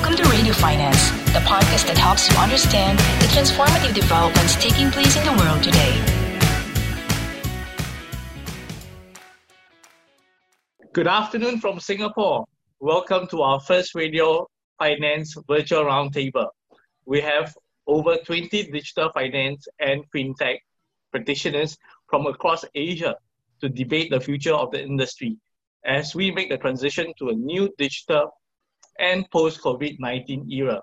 Welcome to Radio Finance, the podcast that helps you understand the transformative developments taking place in the world today. Good afternoon from Singapore. Welcome to our first Radio Finance Virtual Roundtable. We have over 20 digital finance and fintech practitioners from across Asia to debate the future of the industry as we make the transition to a new digital and post-COVID-19 era.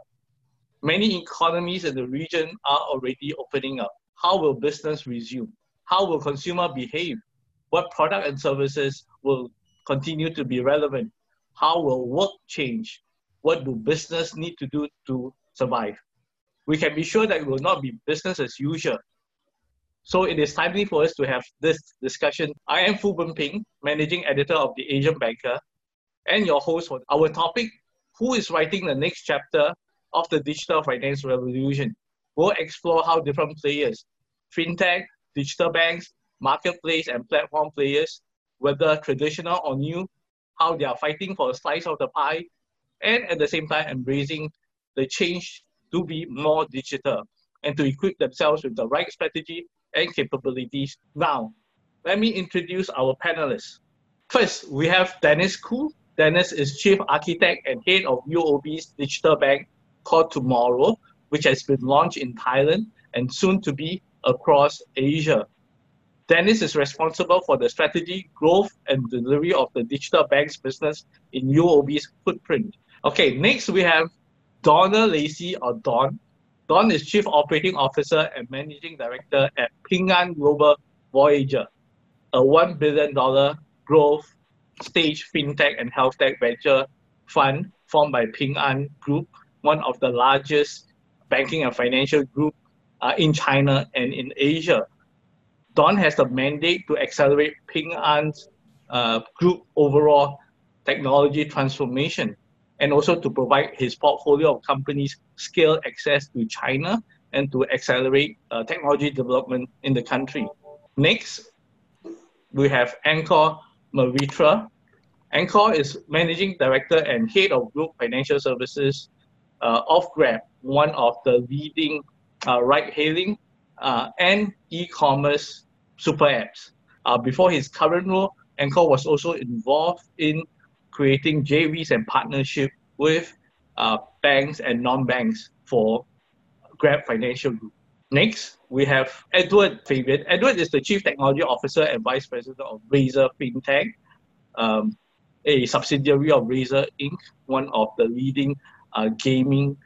Many economies in the region are already opening up. How will business resume? How will consumer behave? What product and services will continue to be relevant? How will work change? What do business need to do to survive? We can be sure that it will not be business as usual. So it is timely for us to have this discussion. I am Fu Ping, managing editor of the Asian Banker, and your host for our topic who is writing the next chapter of the digital finance revolution. We'll explore how different players, fintech, digital banks, marketplace, and platform players, whether traditional or new, how they are fighting for a slice of the pie, and at the same time embracing the change to be more digital and to equip themselves with the right strategy and capabilities. Now, let me introduce our panelists. First, we have Dennis Khoo, Dennis is Chief Architect and Head of UOB's digital bank called Tomorrow, which has been launched in Thailand and soon to be across Asia. Dennis is responsible for the strategy, growth, and delivery of the digital bank's business in UOB's footprint. Okay, next we have Donna Lacey or Don. Don is Chief Operating Officer and Managing Director at Ping An Global Voyager, a $1 billion growth stage fintech and health tech venture fund formed by Ping An Group, one of the largest banking and financial group uh, in China and in Asia. Don has the mandate to accelerate Ping An's uh, group overall technology transformation and also to provide his portfolio of companies scale access to China and to accelerate uh, technology development in the country. Next, we have Ankur Mitra. Ankur is Managing Director and Head of Group Financial Services uh, of Grab, one of the leading uh, ride-hailing uh, and e-commerce super apps. Uh, before his current role, Ankur was also involved in creating JVs and partnership with uh, banks and non-banks for Grab Financial Group. Next, we have Edward Fabian. Edward is the Chief Technology Officer and Vice President of Razer FinTech, um, a subsidiary of Razer Inc., one of the leading uh, gaming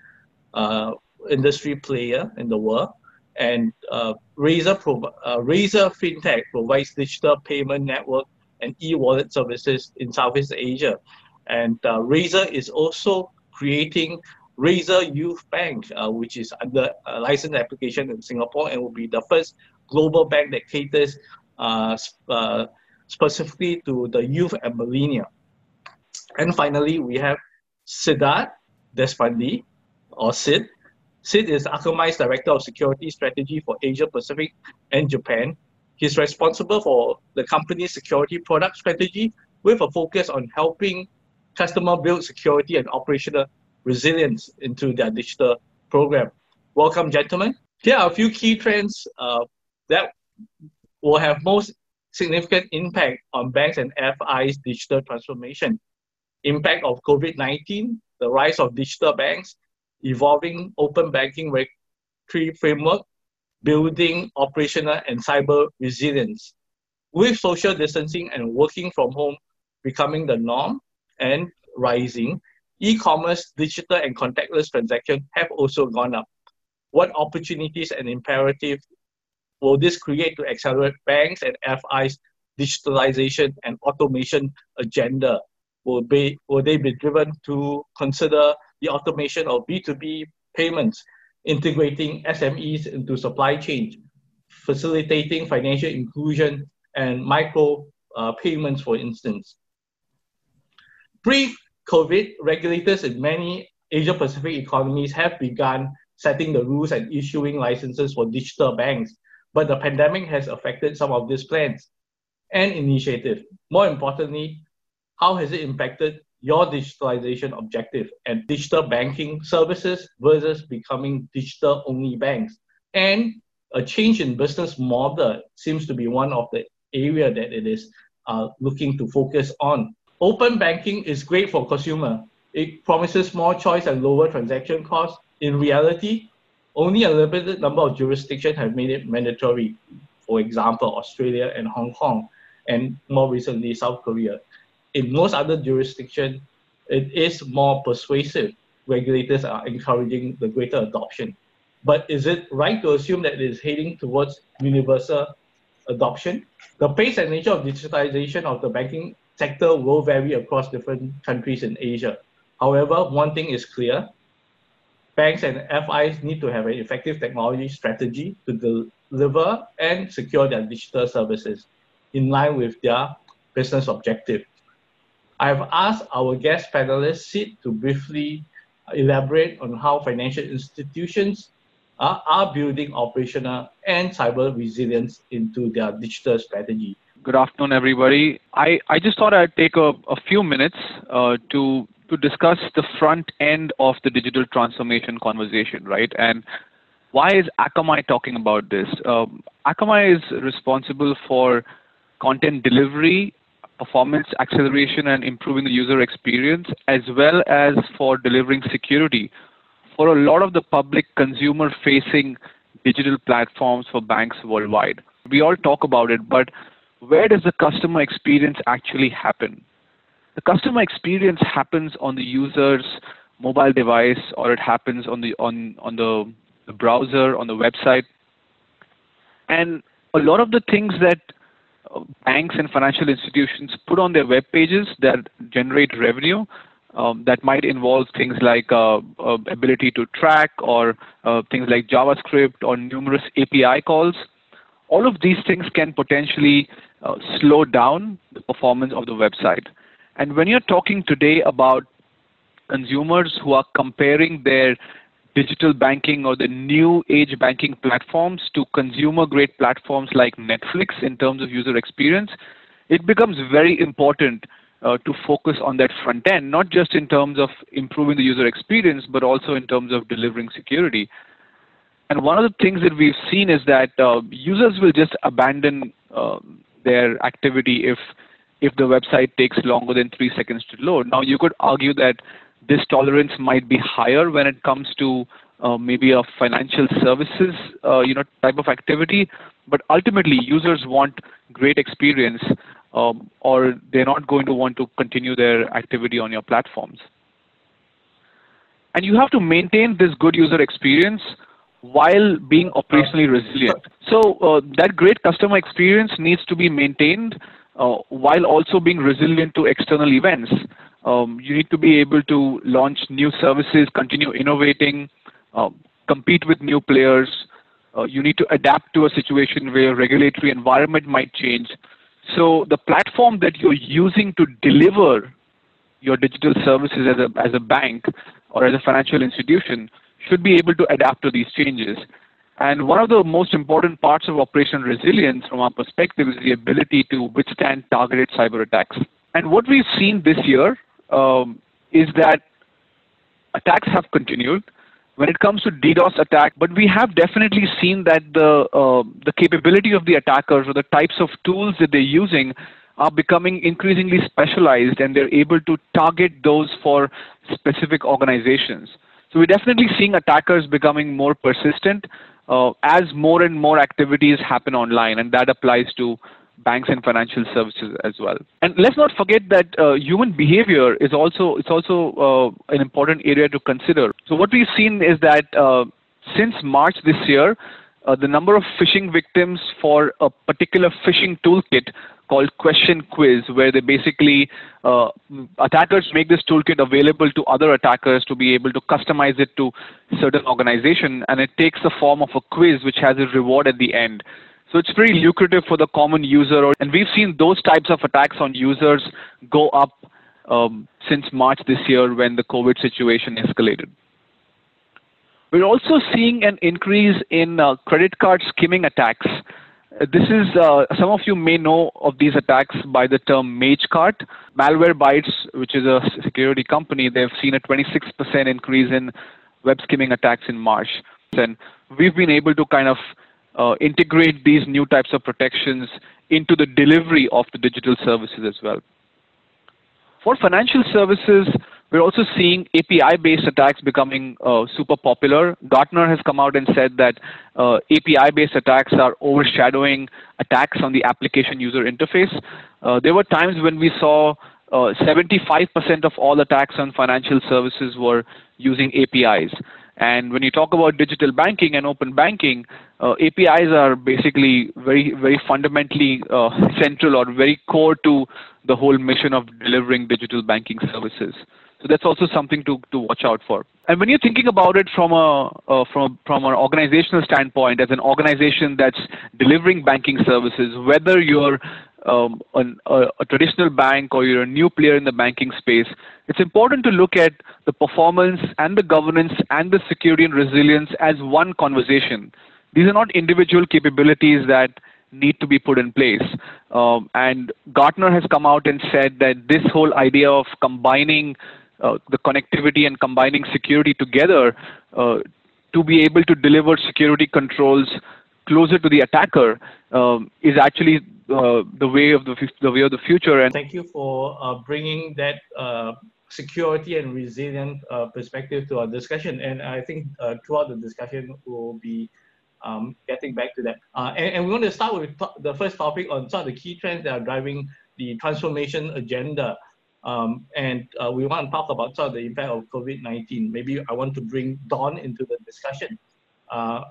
uh, industry player in the world. And uh, Razer, Pro- uh, Razer FinTech provides digital payment network and e-wallet services in Southeast Asia. And uh, Razer is also creating Razer Youth Bank, uh, which is under license application in Singapore and will be the first global bank that caters specifically to the youth and millennial. And finally, we have Siddharth Deshpande, or Sid. Sid is Akamai's Director of Security Strategy for Asia Pacific and Japan. He's responsible for the company's security product strategy with a focus on helping customer build security and operational resilience into their digital program. Welcome, gentlemen. Here are a few key trends uh, that will have most significant impact on banks and FI's digital transformation. Impact of COVID-19, the rise of digital banks, evolving open banking regulatory framework, building operational and cyber resilience. With social distancing and working from home becoming the norm and rising, e-commerce, digital and contactless transactions have also gone up. What opportunities and imperatives will this create to accelerate banks and FI's digitalization and automation agenda? Will, be, will they be driven to consider the automation of B2B payments, integrating SMEs into supply chains, facilitating financial inclusion and micro uh, payments, for instance? Pre COVID, regulators in many Asia Pacific economies have begun setting the rules and issuing licenses for digital banks, but the pandemic has affected some of these plans and initiatives. More importantly, how has it impacted your digitalization objective and digital banking services versus becoming digital only banks. And a change in business model seems to be one of the area that it is uh, looking to focus on. Open banking is great for consumer. It promises more choice and lower transaction costs. In reality, only a limited number of jurisdictions have made it mandatory. For example, Australia and Hong Kong, and more recently, South Korea. In most other jurisdictions, it is more persuasive. Regulators are encouraging the greater adoption. But is it right to assume that it is heading towards universal adoption? The pace and nature of digitization of the banking sector will vary across different countries in Asia. However, one thing is clear banks and FIs need to have an effective technology strategy to deliver and secure their digital services in line with their business objective. I have asked our guest panelist, Sid to briefly elaborate on how financial institutions are, are building operational and cyber resilience into their digital strategy. Good afternoon, everybody. I, I just thought I'd take a, a few minutes uh, to to discuss the front end of the digital transformation conversation, right? And why is Akamai talking about this? Um, Akamai is responsible for content delivery, performance acceleration, and improving the user experience, as well as for delivering security for a lot of the public consumer facing digital platforms for banks worldwide. We all talk about it, but where does the customer experience actually happen? the customer experience happens on the user's mobile device or it happens on the on on the, the browser on the website and a lot of the things that banks and financial institutions put on their web pages that generate revenue um, that might involve things like uh, uh, ability to track or uh, things like JavaScript or numerous API calls. All of these things can potentially uh, slow down the performance of the website. And when you're talking today about consumers who are comparing their digital banking or the new age banking platforms to consumer grade platforms like Netflix in terms of user experience, it becomes very important uh, to focus on that front end, not just in terms of improving the user experience, but also in terms of delivering security. And one of the things that we've seen is that uh, users will just abandon uh, their activity if if the website takes longer than three seconds to load. Now, you could argue that this tolerance might be higher when it comes to uh, maybe a financial services uh, you know type of activity, but ultimately users want great experience, um, or they're not going to want to continue their activity on your platforms. And you have to maintain this good user experience while being operationally resilient. So uh, that great customer experience needs to be maintained uh, while also being resilient to external events. Um, you need to be able to launch new services, continue innovating, uh, compete with new players. Uh, you need to adapt to a situation where regulatory environment might change. So the platform that you're using to deliver your digital services as a, bank or as a financial institution should be able to adapt to these changes. And one of the most important parts of operational resilience from our perspective is the ability to withstand targeted cyber attacks. And what we've seen this year um, is that attacks have continued when it comes to DDoS attack, but we have definitely seen that the uh, the capability of the attackers or the types of tools that they're using are becoming increasingly specialized and they're able to target those for specific organizations. So we're definitely seeing attackers becoming more persistent uh, as more and more activities happen online, and that applies to banks and financial services as well. And let's not forget that uh, human behavior is also it's also uh, an important area to consider. So what we've seen is that uh, since March this year, uh, the number of phishing victims for a particular phishing toolkit called Question Quiz, where they basically uh, attackers make this toolkit available to other attackers to be able to customize it to certain organization, and it takes the form of a quiz which has a reward at the end. So it's very lucrative for the common user, and we've seen those types of attacks on users go up um, since March this year when the COVID situation escalated. We're also seeing an increase in uh, credit card skimming attacks this is uh, some of you may know of these attacks by the term Magecart. Malwarebytes, which is a security company, they've seen a 26% increase in web skimming attacks in March. And we've been able to kind of uh, integrate these new types of protections into the delivery of the digital services as well. For financial services, we're also seeing API-based attacks becoming uh, super popular. Gartner has come out and said that uh, API-based attacks are overshadowing attacks on the application user interface. Uh, there were times when we saw 75% uh, of all attacks on financial services were using APIs. And when you talk about digital banking and open banking, uh, APIs are basically very, very fundamentally uh, central or very core to the whole mission of delivering digital banking services. So that's also something to, to watch out for. And when you're thinking about it from a uh, from from an organizational standpoint, as an organization that's delivering banking services, whether you're a, a, traditional bank or you're a new player in the banking space, it's important to look at the performance and the governance and the security and resilience as one conversation. These are not individual capabilities that need to be put in place. Um, and Gartner has come out and said that this whole idea of combining uh, the connectivity and combining security together uh, to be able to deliver security controls closer to the attacker um, is actually uh, the way of the, the way of the future. And thank you for uh, bringing that uh, security and resilient uh, perspective to our discussion. And I think uh, throughout the discussion, we'll be um, getting back to that. And, and, we want to start with the first topic on some of the key trends that are driving the transformation agenda. Um, and we want to talk about some of the impact of COVID-19. Maybe I want to bring Don into the discussion.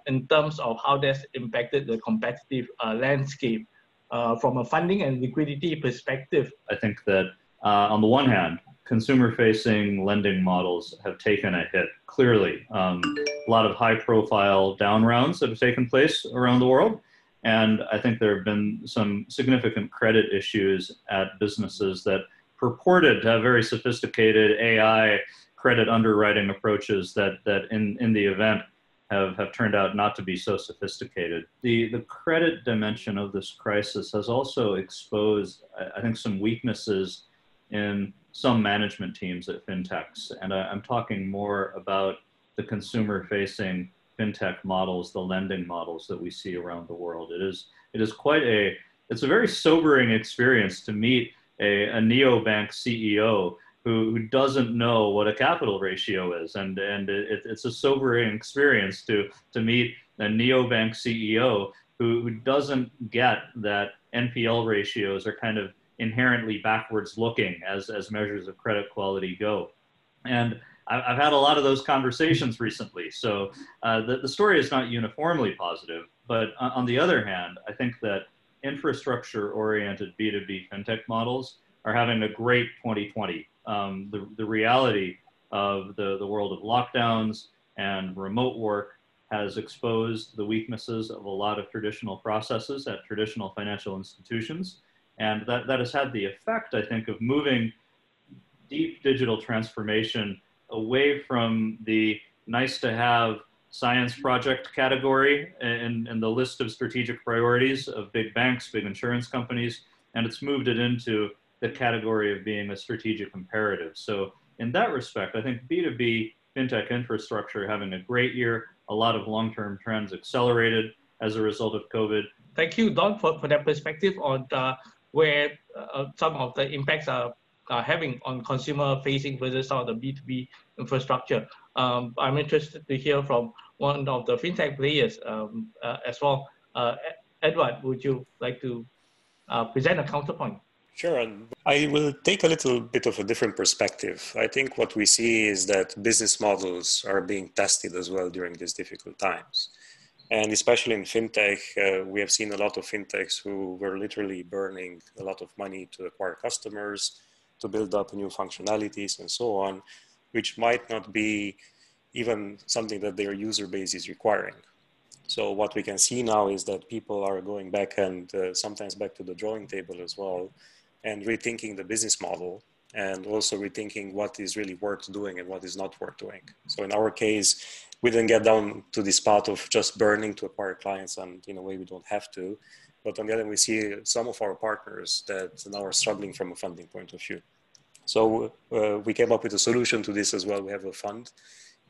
In terms of how that's impacted the competitive landscape uh, from a funding and liquidity perspective? I think that on the one hand, consumer facing lending models have taken a hit clearly. Um, a lot of high profile down rounds that have taken place around the world. And I think there have been some significant credit issues at businesses that purported to have very sophisticated AI credit underwriting approaches that, that in, in the event have, have turned out not to be so sophisticated. The, the credit dimension of this crisis has also exposed, I think, some weaknesses in some management teams at fintechs. And I, I'm talking more about the consumer facing fintech models, the lending models that we see around the world. It is, it is quite a, it's a very sobering experience to meet a, a neobank CEO who, who doesn't know what a capital ratio is. And, and it, it's a sobering experience to, to meet a neobank CEO who, who doesn't get that NPL ratios are kind of inherently backwards looking as, as measures of credit quality go. And I've had a lot of those conversations recently. So uh, the, the story is not uniformly positive. But on the other hand, I think that infrastructure oriented B2B fintech models are having a great 2020 um, the, the reality of the, the world of lockdowns and remote work has exposed the weaknesses of a lot of traditional processes at traditional financial institutions. And that, that has had the effect, I think, of moving deep digital transformation away from the nice to have science project category in, in the list of strategic priorities of big banks, big insurance companies, and it's moved it into the category of being a strategic imperative. So in that respect, I think B2B fintech infrastructure having a great year, a lot of long-term trends accelerated as a result of COVID. Thank you, Don, for, for that perspective on uh, where uh, some of the impacts are, are having on consumer facing versus some of the B2B infrastructure. Um, I'm interested to hear from one of the fintech players um, uh, as well. Uh, Edward, would you like to uh, present a counterpoint? Sure. And I will take a little bit of a different perspective. I think what we see is that business models are being tested as well during these difficult times. And especially in fintech, uh, we have seen a lot of fintechs who were literally burning a lot of money to acquire customers, to build up new functionalities and so on, which might not be even something that their user base is requiring. So what we can see now is that people are going back and uh, sometimes back to the drawing table as well and rethinking the business model and also rethinking what is really worth doing and what is not worth doing. So in our case, we didn't get down to this part of just burning to acquire clients and in a way we don't have to. But on the other hand, we see some of our partners that now are struggling from a funding point of view. So uh, we came up with a solution to this as well. We have a fund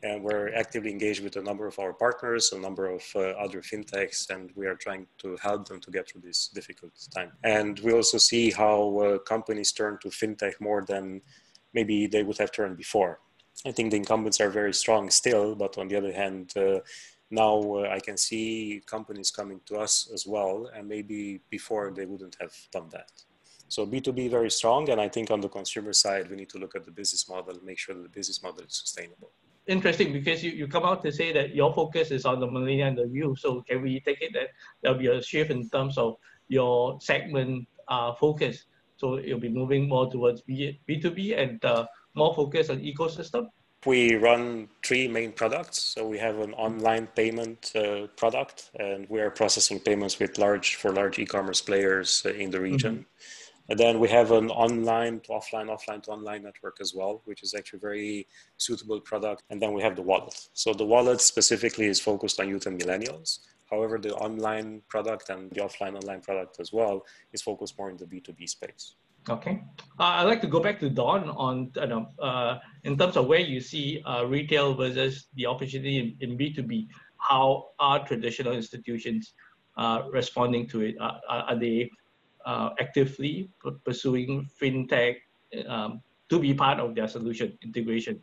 and we're actively engaged with a number of our partners, a number of uh, other fintechs, and we are trying to help them to get through this difficult time. And we also see how uh, companies turn to fintech more than maybe they would have turned before. I think the incumbents are very strong still, but on the other hand, uh, now uh, I can see companies coming to us as well, and maybe before they wouldn't have done that. So B2B very strong, and I think on the consumer side, we need to look at the business model, make sure that the business model is sustainable interesting because you, you come out to say that your focus is on the millennial and the youth. So can we take it that there'll be a shift in terms of your segment uh, focus? So you'll be moving more towards B, B2B and uh, more focus on ecosystem? We run three main products. So we have an online payment uh, product, and we are processing payments with large for large e-commerce players in the region. Mm-hmm. And then we have an online to offline, offline to online network as well, which is actually very suitable product. And then we have the wallet. So the wallet specifically is focused on youth and millennials. However, the online product and the offline online product as well is focused more in the B2B space. Okay. Uh, I'd like to go back to Don on know, uh, in terms of where you see uh, retail versus the opportunity in, in, B2B. How are traditional institutions uh, responding to it? are, are they uh, actively pursuing fintech um, to be part of their solution integration?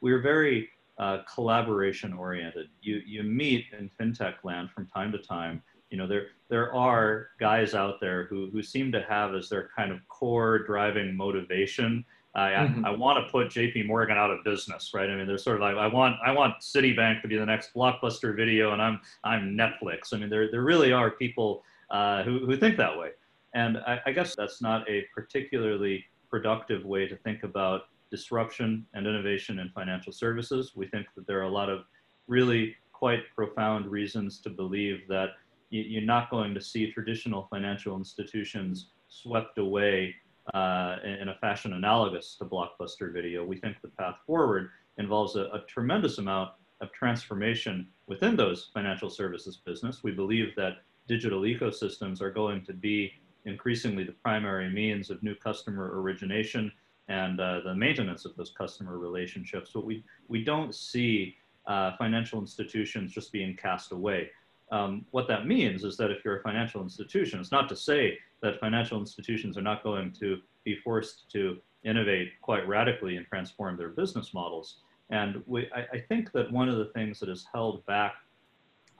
We're very uh, collaboration oriented. You, you meet in fintech land from time to time. You know, there, there are guys out there who, who seem to have as their kind of core driving motivation I, mm-hmm. I, I want to put JP Morgan out of business, right? I mean, they're sort of like, I want, I want Citibank to be the next blockbuster video and I'm, I'm Netflix. I mean, there, there really are people uh, who, who think that way. And I, I guess that's not a particularly productive way to think about disruption and innovation in financial services. We think that there are a lot of really quite profound reasons to believe that you're not going to see traditional financial institutions swept away uh, in a fashion analogous to blockbuster video. We think the path forward involves a, a, tremendous amount of transformation within those financial services business. We believe that digital ecosystems are going to be increasingly the primary means of new customer origination and uh, the maintenance of those customer relationships. But we, we don't see uh, financial institutions just being cast away. Um, what that means is that if you're a financial institution, it's not to say that financial institutions are not going to be forced to innovate quite radically and transform their business models. And we, I, I think that one of the things that has held back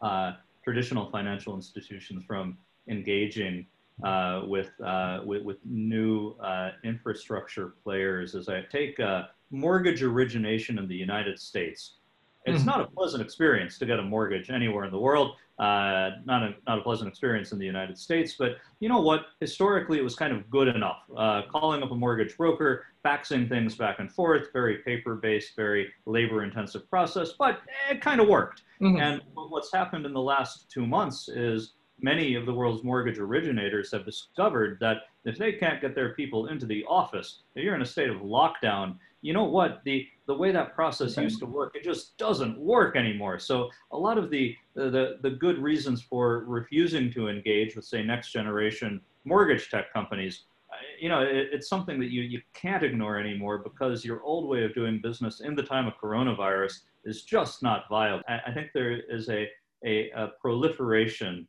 uh, traditional financial institutions from engaging uh, with, uh, with, with new uh, infrastructure players as I take uh, mortgage origination in the United States. It's mm-hmm. not a pleasant experience to get a mortgage anywhere in the world. Uh, not a not a pleasant experience in the United States, but you know what? Historically, it was kind of good enough. Uh, calling up a mortgage broker, faxing things back and forth, very paper-based, very labor-intensive process, but it kind of worked. Mm-hmm. And what's happened in the last two months is many of the world's mortgage originators have discovered that if they can't get their people into the office, if you're in a state of lockdown, you know what? The, the way that process used to work, it just doesn't work anymore. So a lot of the, the, the good reasons for refusing to engage with, say, next generation mortgage tech companies, uh, you know, it, it's something that you, you can't ignore anymore because your old way of doing business in the time of coronavirus is just not viable. I, I think there is a, a, a proliferation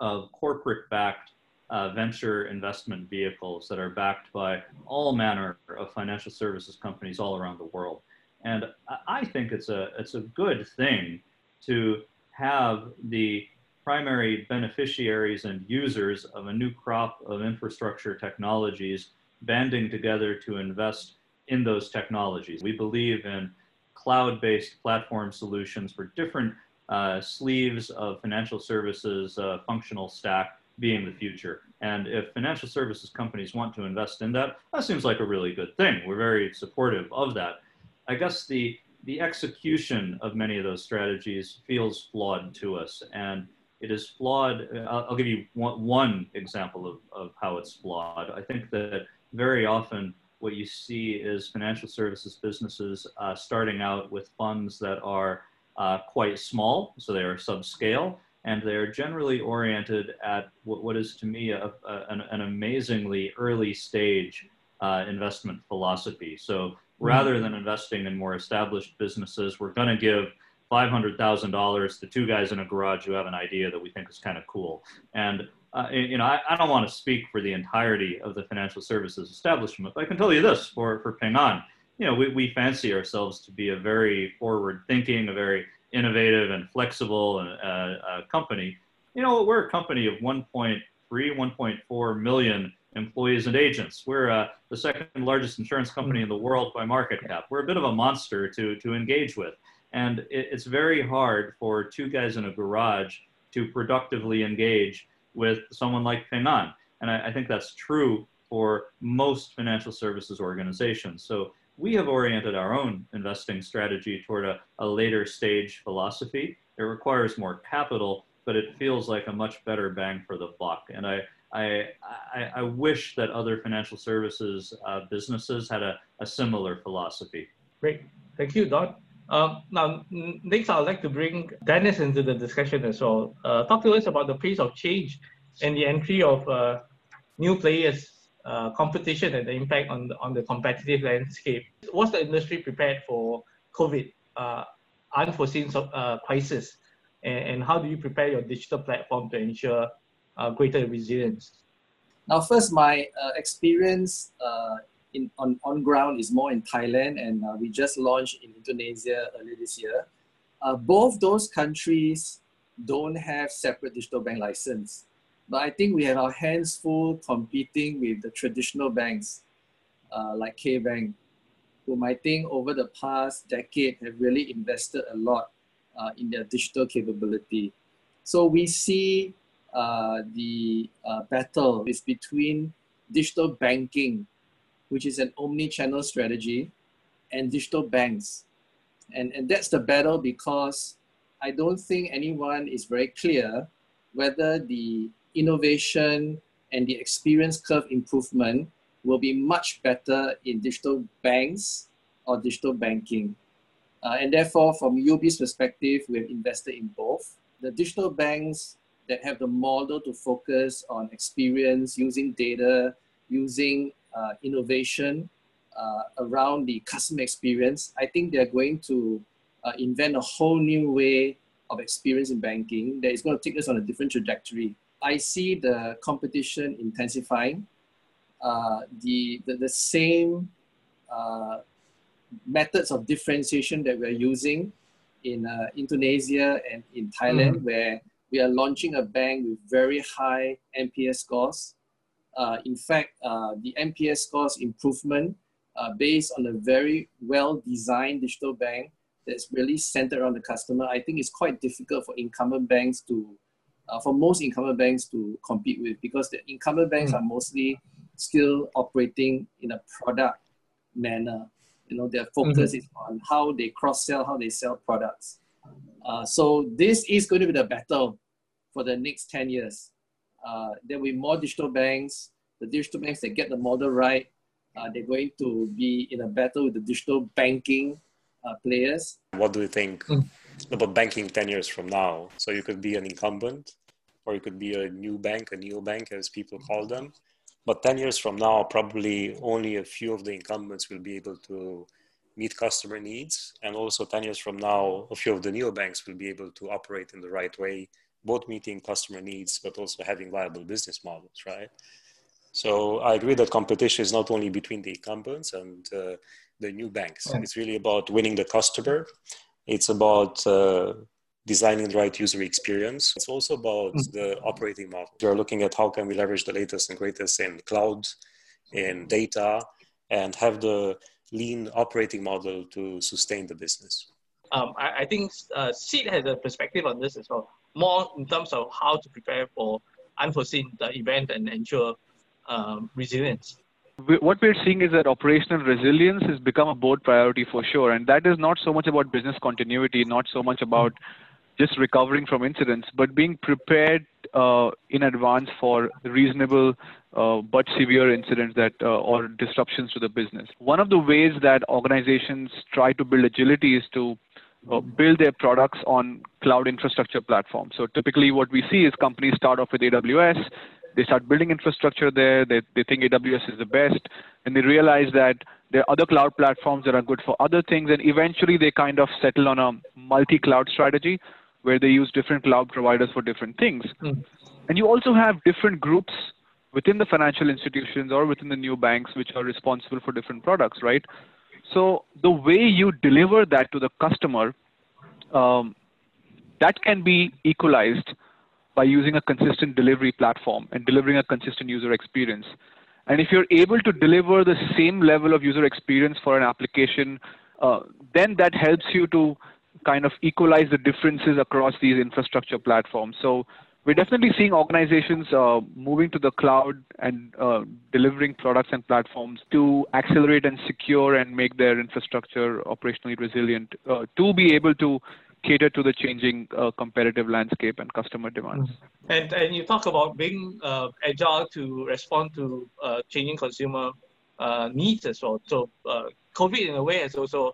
of corporate backed uh, venture investment vehicles that are backed by all manner of financial services companies all around the world. And I think it's a, it's a good thing to have the primary beneficiaries and users of a new crop of infrastructure technologies banding together to invest in those technologies. We believe in cloud-based platform solutions for different uh, sleeves of financial services uh, functional stack being the future. And if financial services companies want to invest in that, that seems like a really good thing. We're very supportive of that. I guess the the execution of many of those strategies feels flawed to us, and it is flawed. I'll, I'll give you one, one example of, of how it's flawed. I think that very often what you see is financial services businesses uh, starting out with funds that are uh, quite small, so they are subscale, and they're generally oriented at what, what is to me a, a, an, an, amazingly early stage uh, investment philosophy. So rather than investing in more established businesses, we're going to give $500,000 to two guys in a garage who have an idea that we think is kind of cool. And uh, you know, I, I, don't want to speak for the entirety of the financial services establishment, but I can tell you this for, for Ping An, you know, we, we fancy ourselves to be a very forward thinking, a very innovative and flexible uh, uh, company. You know, we're a company of 1.3, 1.4 million employees and agents. We're uh, the second largest insurance company in the world by market cap. We're a bit of a monster to, to engage with. And it, it's very hard for two guys in a garage to productively engage with someone like Ping An. And I, I think that's true for most financial services organizations. So we have oriented our own investing strategy toward a, a later stage philosophy. It requires more capital, but it feels like a much better bang for the buck. And I, I, I, I wish that other financial services uh, businesses had a, a similar philosophy. Great. Thank you, Don. Uh, now, next, I'd like to bring Dennis into the discussion as well. Uh, talk to us about the pace of change and the entry of uh, new players, uh, competition, and the impact on the, on the competitive landscape. Was the industry prepared for COVID, uh, unforeseen crisis, and, and, how do you prepare your digital platform to ensure greater resilience? Now, first, my experience in, on, on ground is more in Thailand, and uh, we just launched in Indonesia earlier this year. Uh, both those countries don't have separate digital bank license. But I think we have our hands full competing with the traditional banks uh, like K-Bank, whom I think over the past decade have really invested a lot uh, in their digital capability. So we see uh, the uh, battle is between digital banking which is an omni-channel strategy, and digital banks. And, and that's the battle because I don't think anyone is very clear whether the innovation and the experience curve improvement will be much better in digital banks or digital banking. Uh, and therefore, from UOB's perspective, we've invested in both. The digital banks that have the model to focus on experience, using data, using uh, innovation uh, around the customer experience, I think they're going to uh, invent a whole new way of experience in banking that is going to take us on a different trajectory. I see the competition intensifying. Uh, the, the, the same uh, methods of differentiation that we're using in uh, Indonesia and in Thailand, mm-hmm. where we are launching a bank with very high NPS scores uh, in fact, uh, the NPS scores improvement uh, based on a very well-designed digital bank that's really centered around the customer, I think it's quite difficult for incumbent banks to, uh, for most incumbent banks to compete with because the incumbent banks mm. are mostly still operating in a product manner. You know, their focus mm-hmm. is on how they cross-sell, how they sell products. Uh, so this is going to be the battle for the next 10 years uh, there will be more digital banks. The digital banks that get the model right, uh, they're going to be in a battle with the digital banking uh, players. What do you think mm. About banking 10 years from now? So you could be an incumbent or you could be a new bank, a neo bank as people call them. But 10 years from now, probably only a few of the incumbents will be able to meet customer needs. And also 10 years from now, a few of the neobanks will be able to operate in the right way both meeting customer needs but also having viable business models, right? So I agree that competition is not only between the incumbents and uh, the new banks. It's really about winning the customer. It's about uh, designing the right user experience. It's also about mm-hmm. the operating model. We're looking at how can we leverage the latest and greatest in cloud, in data, and have the lean operating model to sustain the business. Um, I, I, think uh, Sid has a perspective on this as well more in terms of how to prepare for unforeseen event and ensure um, resilience. What we're seeing is that operational resilience has become a board priority for sure, and that is not so much about business continuity, not so much about just recovering from incidents, but being prepared uh, in advance for reasonable uh, but severe incidents that uh, or disruptions to the business. One of the ways that organizations try to build agility is to uh, build their products on cloud infrastructure platforms. So typically, what we see is companies start off with AWS, they start building infrastructure there, they, they think AWS is the best, and they realize that there are other cloud platforms that are good for other things, and eventually they kind of settle on a multi cloud strategy where they use different cloud providers for different things. Mm. And you also have different groups within the financial institutions or within the new banks which are responsible for different products, right? So the way you deliver that to the customer, um, that can be equalized by using a consistent delivery platform and delivering a consistent user experience. And if you're able to deliver the same level of user experience for an application, uh, then that helps you to kind of equalize the differences across these infrastructure platforms. So we're definitely seeing organizations uh, moving to the cloud and uh, delivering products and platforms to accelerate and secure and make their infrastructure operationally resilient uh, to be able to cater to the changing uh, competitive landscape and customer demands. Mm-hmm. And and you talk about being uh, agile to respond to uh, changing consumer needs as well. So COVID in a way has also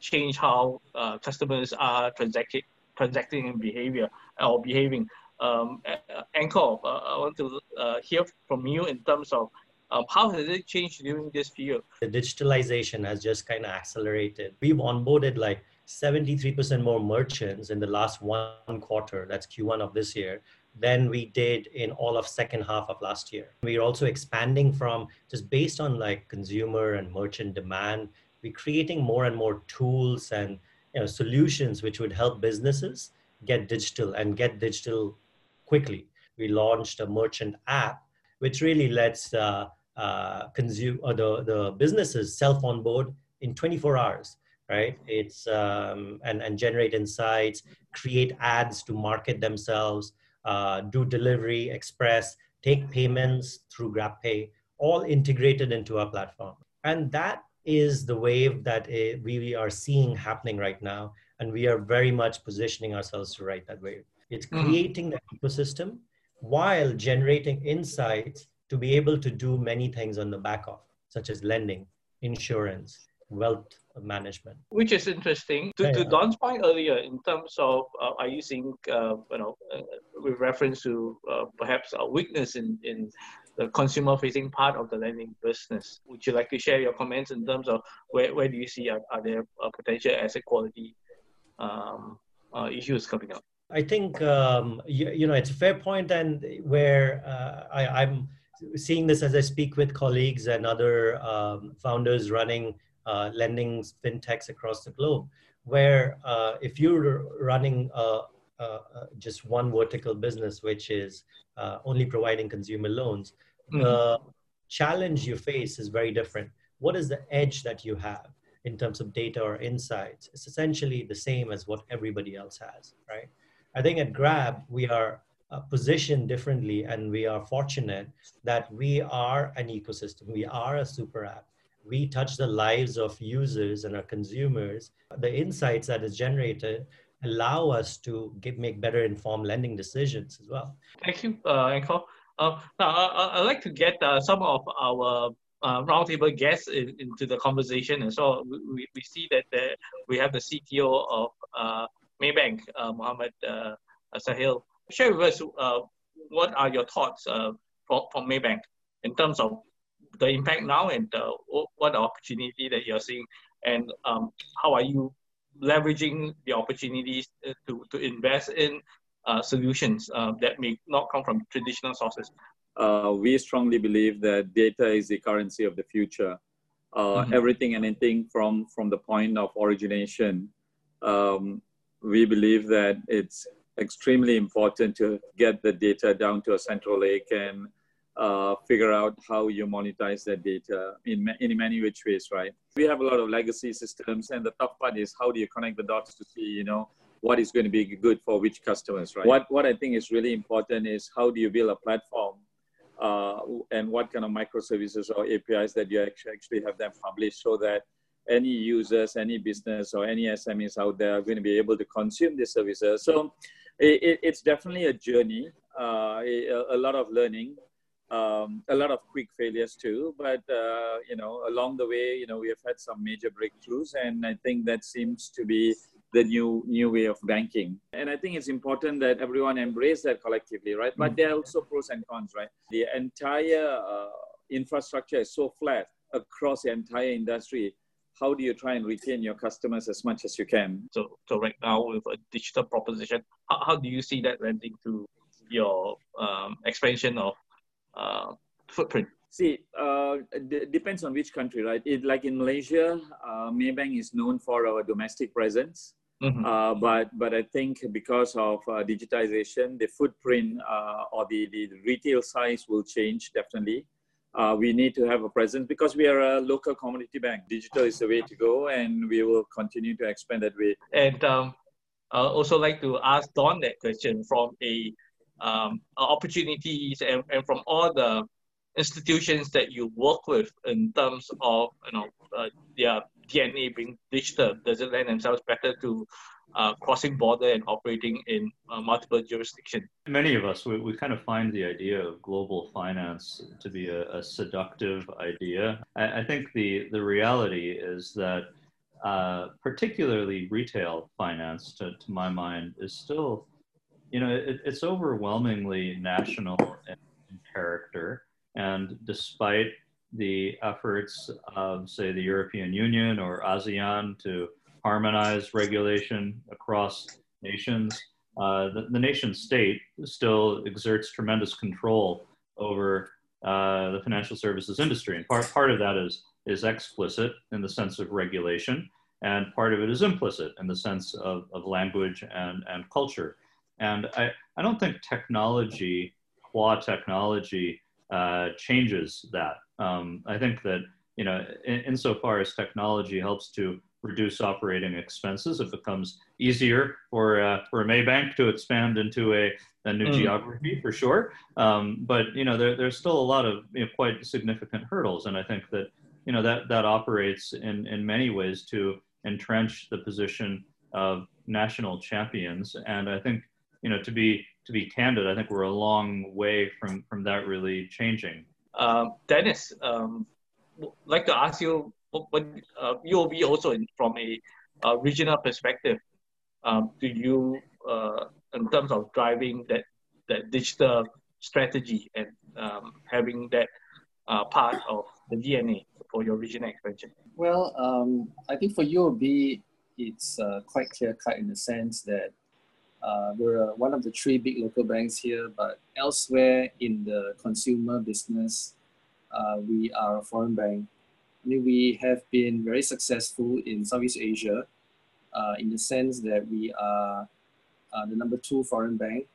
changed how customers are transacting transacting in behavior or behaving um, Ankur, uh, I want to uh, hear from you in terms of um, how has it changed during this period? The digitalization has just kind of accelerated. We've onboarded like 73% more merchants in the last one quarter, that's Q1 of this year, than we did in all of second half of last year. We're also expanding from just based on like consumer and merchant demand, we're creating more and more tools and you know, solutions which would help businesses get digital and get digital quickly. We launched a merchant app, which really lets uh, uh, consume or the, the businesses self onboard in 24 hours, right? It's um, and, and generate insights, create ads to market themselves, uh, do delivery, express, take payments through GrabPay, all integrated into our platform. And that is the wave that it, we are seeing happening right now. And we are very much positioning ourselves to ride that wave. It's mm-hmm. creating the ecosystem while generating insights to be able to do many things on the back of, such as lending, insurance, wealth management. Which is interesting. To, yeah, to Don's point earlier, in terms of uh, are you seeing, uh, you know, uh, with reference to uh, perhaps a weakness in, in the consumer facing part of the lending business, would you like to share your comments in terms of where, where do you see are, are there uh, potential asset quality um, uh, issues coming up? I think um, you, you, know it's a fair point, and where uh, I, am seeing this as I speak with colleagues and other um, founders running uh, lending fintechs across the globe, where uh, if you're running just one vertical business, which is uh, only providing consumer loans, mm-hmm. the challenge you face is very different. What is the edge that you have? in terms of data or insights it's essentially the same as what everybody else has right I think at Grab, we are uh, positioned differently and we are fortunate that we are an ecosystem. We are a super app. We touch the lives of users and our consumers. The insights that is generated allow us to get, make better informed lending decisions as well. Thank you, uh, Ankur. Uh, now, I, would like to get uh, some of our uh, roundtable guests in, into the conversation. And so we, we see that the, we have the CTO of uh, Maybank, uh, Mohammed uh, Suhail. Share with us uh, what are your thoughts from, from Maybank in terms of the impact now and uh, what the opportunity that you're seeing and um, how are you leveraging the opportunities uh, to, to invest in uh, solutions uh, that may not come from traditional sources? Uh, we strongly believe that data is the currency of the future. Uh, mm-hmm. Everything and anything from, from the point of origination um, we believe that it's extremely important to get the data down to a central lake and uh, figure out how you monetize that data in, in many which ways, right? We have a lot of legacy systems, and the tough part is how do you connect the dots to see, you know, what is going to be good for which customers, right? What, what I think is really important is how do you build a platform uh, and what kind of microservices or APIs that you actually actually have them published so that any users, any business, or any SMEs out there are going to be able to consume these services. So it, it's definitely a journey, uh, a, a, lot of learning, um, a lot of quick failures too. But uh, you know, along the way, you know, we have had some major breakthroughs, and I think that seems to be the new new way of banking. And I think it's important that everyone embrace that collectively, right? But there are also pros and cons, right? The entire uh, infrastructure is so flat across the entire industry. How do you try and retain your customers as much as you can? So, so right now with a digital proposition, how, how do you see that lending to your um, expansion of uh, footprint? See, uh, d- depends on which country, right? It, like in Malaysia, uh, Maybank is known for our domestic presence. Mm-hmm. Uh, but but I think because of uh, digitization, the footprint uh, or the, the retail size will change definitely. Uh, we need to have a presence because we are a local community bank. Digital is the way to go, and we will continue to expand that way. And um, I also like to ask Don that question from a um, opportunities and, and from all the institutions that you work with in terms of you know uh, their DNA being digital? Does it lend themselves better to uh, crossing border and operating in uh, multiple jurisdictions? Many of us, we, we kind of find the idea of global finance to be a, a seductive idea. I, I, think the, the reality is that uh, particularly retail finance, to, to my mind, is still, you know, it, it's overwhelmingly national in, in character. And despite the efforts of, say, the European Union or ASEAN to harmonize regulation across nations, uh, the, the, nation state still exerts tremendous control over uh, the financial services industry. And part, part of that is, is explicit in the sense of regulation, and part of it is implicit in the sense of, of language and, and culture. And I, I don't think technology, qua technology, uh, changes that. Um, I think that you know, in, insofar as technology helps to reduce operating expenses, it becomes easier for uh, for a Maybank to expand into a, a new mm. geography for sure. Um, but you know, there, there's still a lot of you know, quite significant hurdles, and I think that you know that that operates in in many ways to entrench the position of national champions. And I think you know to be to be candid, I think we're a long way from from that really changing. Um, Dennis, um, like to ask you, what uh, UOB also in, from a, a, regional perspective, um, do you, uh, in terms of driving that that digital strategy and um, having that uh, part of the DNA for your regional expansion? Well, um, I think for UOB, it's uh, quite clear cut in the sense that uh, we're one of the three big local banks here, but elsewhere in the consumer business, uh, we are a foreign bank. I mean, we have been very successful in Southeast Asia uh, in the sense that we are uh, the number two foreign bank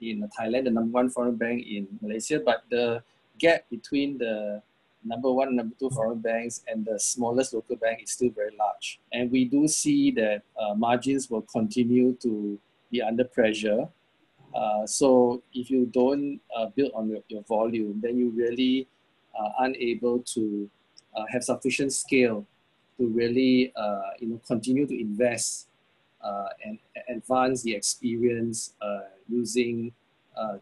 in Thailand, the number one foreign bank in Malaysia, but the gap between the number one and number two foreign banks and the smallest local bank is still very large. And we do see that uh, margins will continue to be under pressure. Uh, so if you don't uh, build on your, your volume, then you really are unable to uh, have sufficient scale to really uh, you know continue to invest uh, and advance the experience uh, using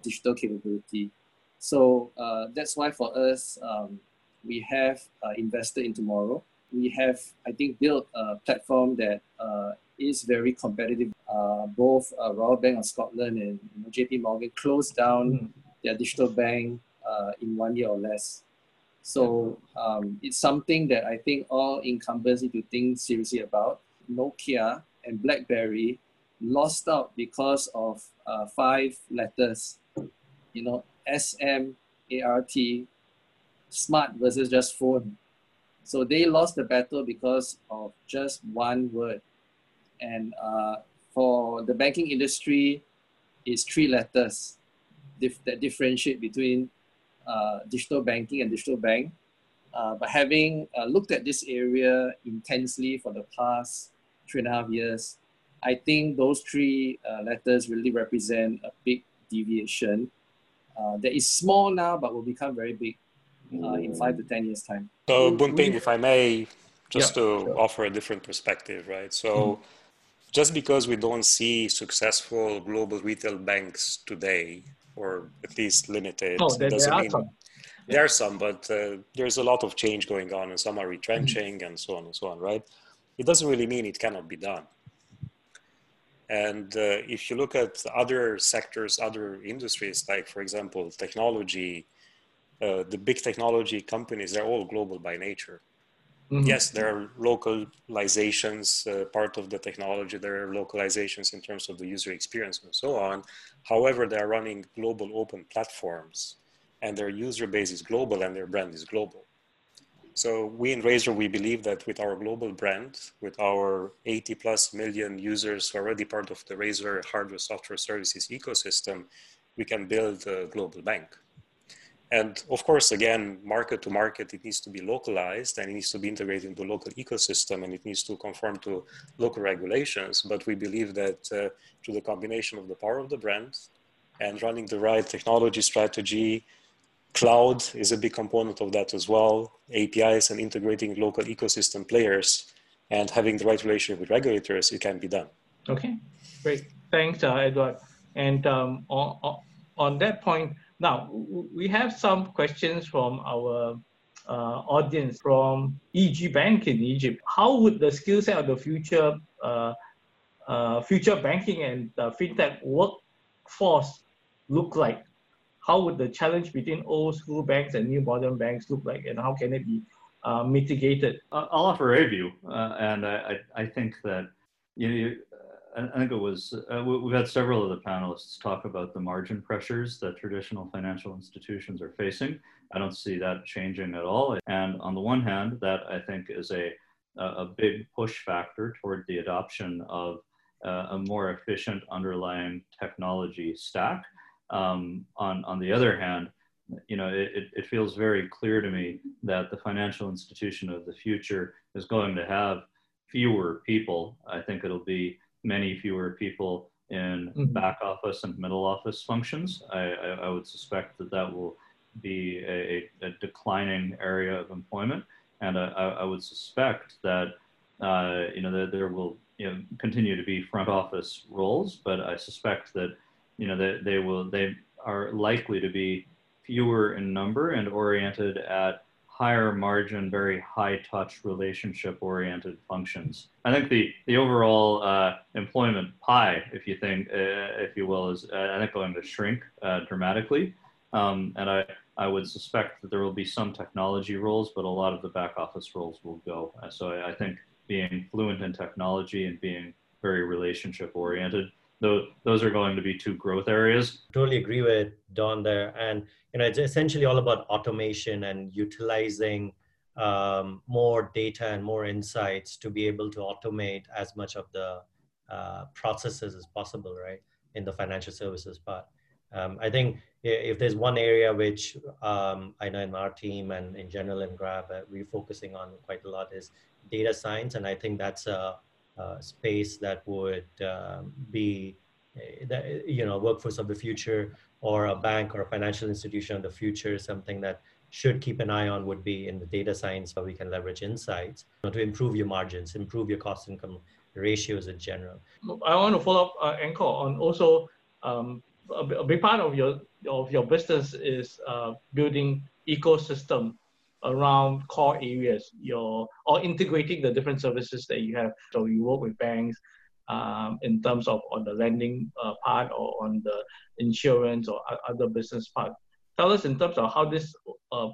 digital capability. So that's why for us, um, we have invested in TMRW. We have, I think, built a platform that is very competitive. Uh, both uh, Royal Bank of Scotland and you know, JP Morgan closed down mm. their digital bank uh, in one year or less. So um, it's something that I think all incumbents need to think seriously about. Nokia and BlackBerry lost out because of uh, five letters, you know, S M A R T, smart versus just phone. So they lost the battle because of just one word. And uh, for the banking industry, it's three letters dif- that differentiate between uh, digital banking and digital bank. Uh, but having uh, looked at this area intensely for the past three and a half years, I think those three uh, letters really represent a big deviation uh, that is small now but will become very big in five to 10 years' time. So, Boon Ping, if I may, just yeah, to sure. offer a different perspective, right? So, mm-hmm just because we don't see successful global retail banks today, or at least limited, oh, there, doesn't there mean some. there are some, but uh, there's a lot of change going on, and some are retrenching, mm-hmm. and so on and so on. Right? It doesn't really mean it cannot be done. And uh, if you look at other sectors, other industries, like for example, technology, uh, the big technology companies, they're all global by nature. Mm-hmm. Yes, there are localizations, uh, part of the technology, there are localizations in terms of the user experience and so on. However, they are running global open platforms and their user base is global and their brand is global. So we in Razer, we believe that with our global brand, with our 80 plus million users already part of the Razer hardware software services ecosystem, we can build a global bank. And of course, again, market to market, it needs to be localized and it needs to be integrated into local ecosystem and it needs to conform to local regulations. But we believe that uh, through the combination of the power of the brand and running the right technology strategy, Cloud is a big component of that as well. APIs and integrating local ecosystem players and having the right relationship with regulators, it can be done. Okay, great. Thanks, uh, Edward. And um, on, on that point, now we have some questions from our uh, audience from EG Bank in Egypt. How would the skill set of the future uh, uh, future banking and fintech workforce look like? how would the challenge between old school banks and new modern banks look like, and how can it be uh, mitigated? I'll offer a view, uh, and I, I, think that you know, I think it was uh, we've had several of the panelists talk about the margin pressures that traditional financial institutions are facing. I don't see that changing at all. And on the one hand, that I think is a a big push factor toward the adoption of uh, a more efficient underlying technology stack. Um, on, on the other hand, you know, it, it feels very clear to me that the financial institution of the future is going to have fewer people. I think it'll be many fewer people in mm-hmm. back office and middle office functions. I, I, I would suspect that that will be a, a, declining area of employment. And I, I would suspect that, uh, you know, that there will you know, continue to be front office roles, but I suspect that you know, they, they will, they are likely to be fewer in number and oriented at higher margin, very high touch relationship oriented functions. I think the, the overall uh, employment pie, if you think, uh, if you will, is uh, I think going to shrink uh, dramatically. Um, and I, I would suspect that there will be some technology roles, but a lot of the back office roles will go. Uh, so I, I think being fluent in technology and being very relationship oriented those, those are going to be two growth areas. Totally agree with Don there. And, you know, it's essentially all about automation and utilizing um, more data and more insights to be able to automate as much of the uh, processes as possible, right, in the financial services part. Um, I think if there's one area which um, I know in our team and in general in Grab, uh, we're focusing on quite a lot is data science. And I think that's a uh, space that would um, be eh, you know workforce of the future or a bank or a financial institution of the future something that should keep an eye on would be in the data science where we can leverage insights to improve your margins improve your cost income ratios in general i want to follow up uh, on also um, a, a, big part of your of your business is uh, building ecosystem around core areas, your or integrating the different services that you have. So you work with banks um, in terms of on the lending uh, part or on the insurance or other business part. Tell us in terms of how this uh,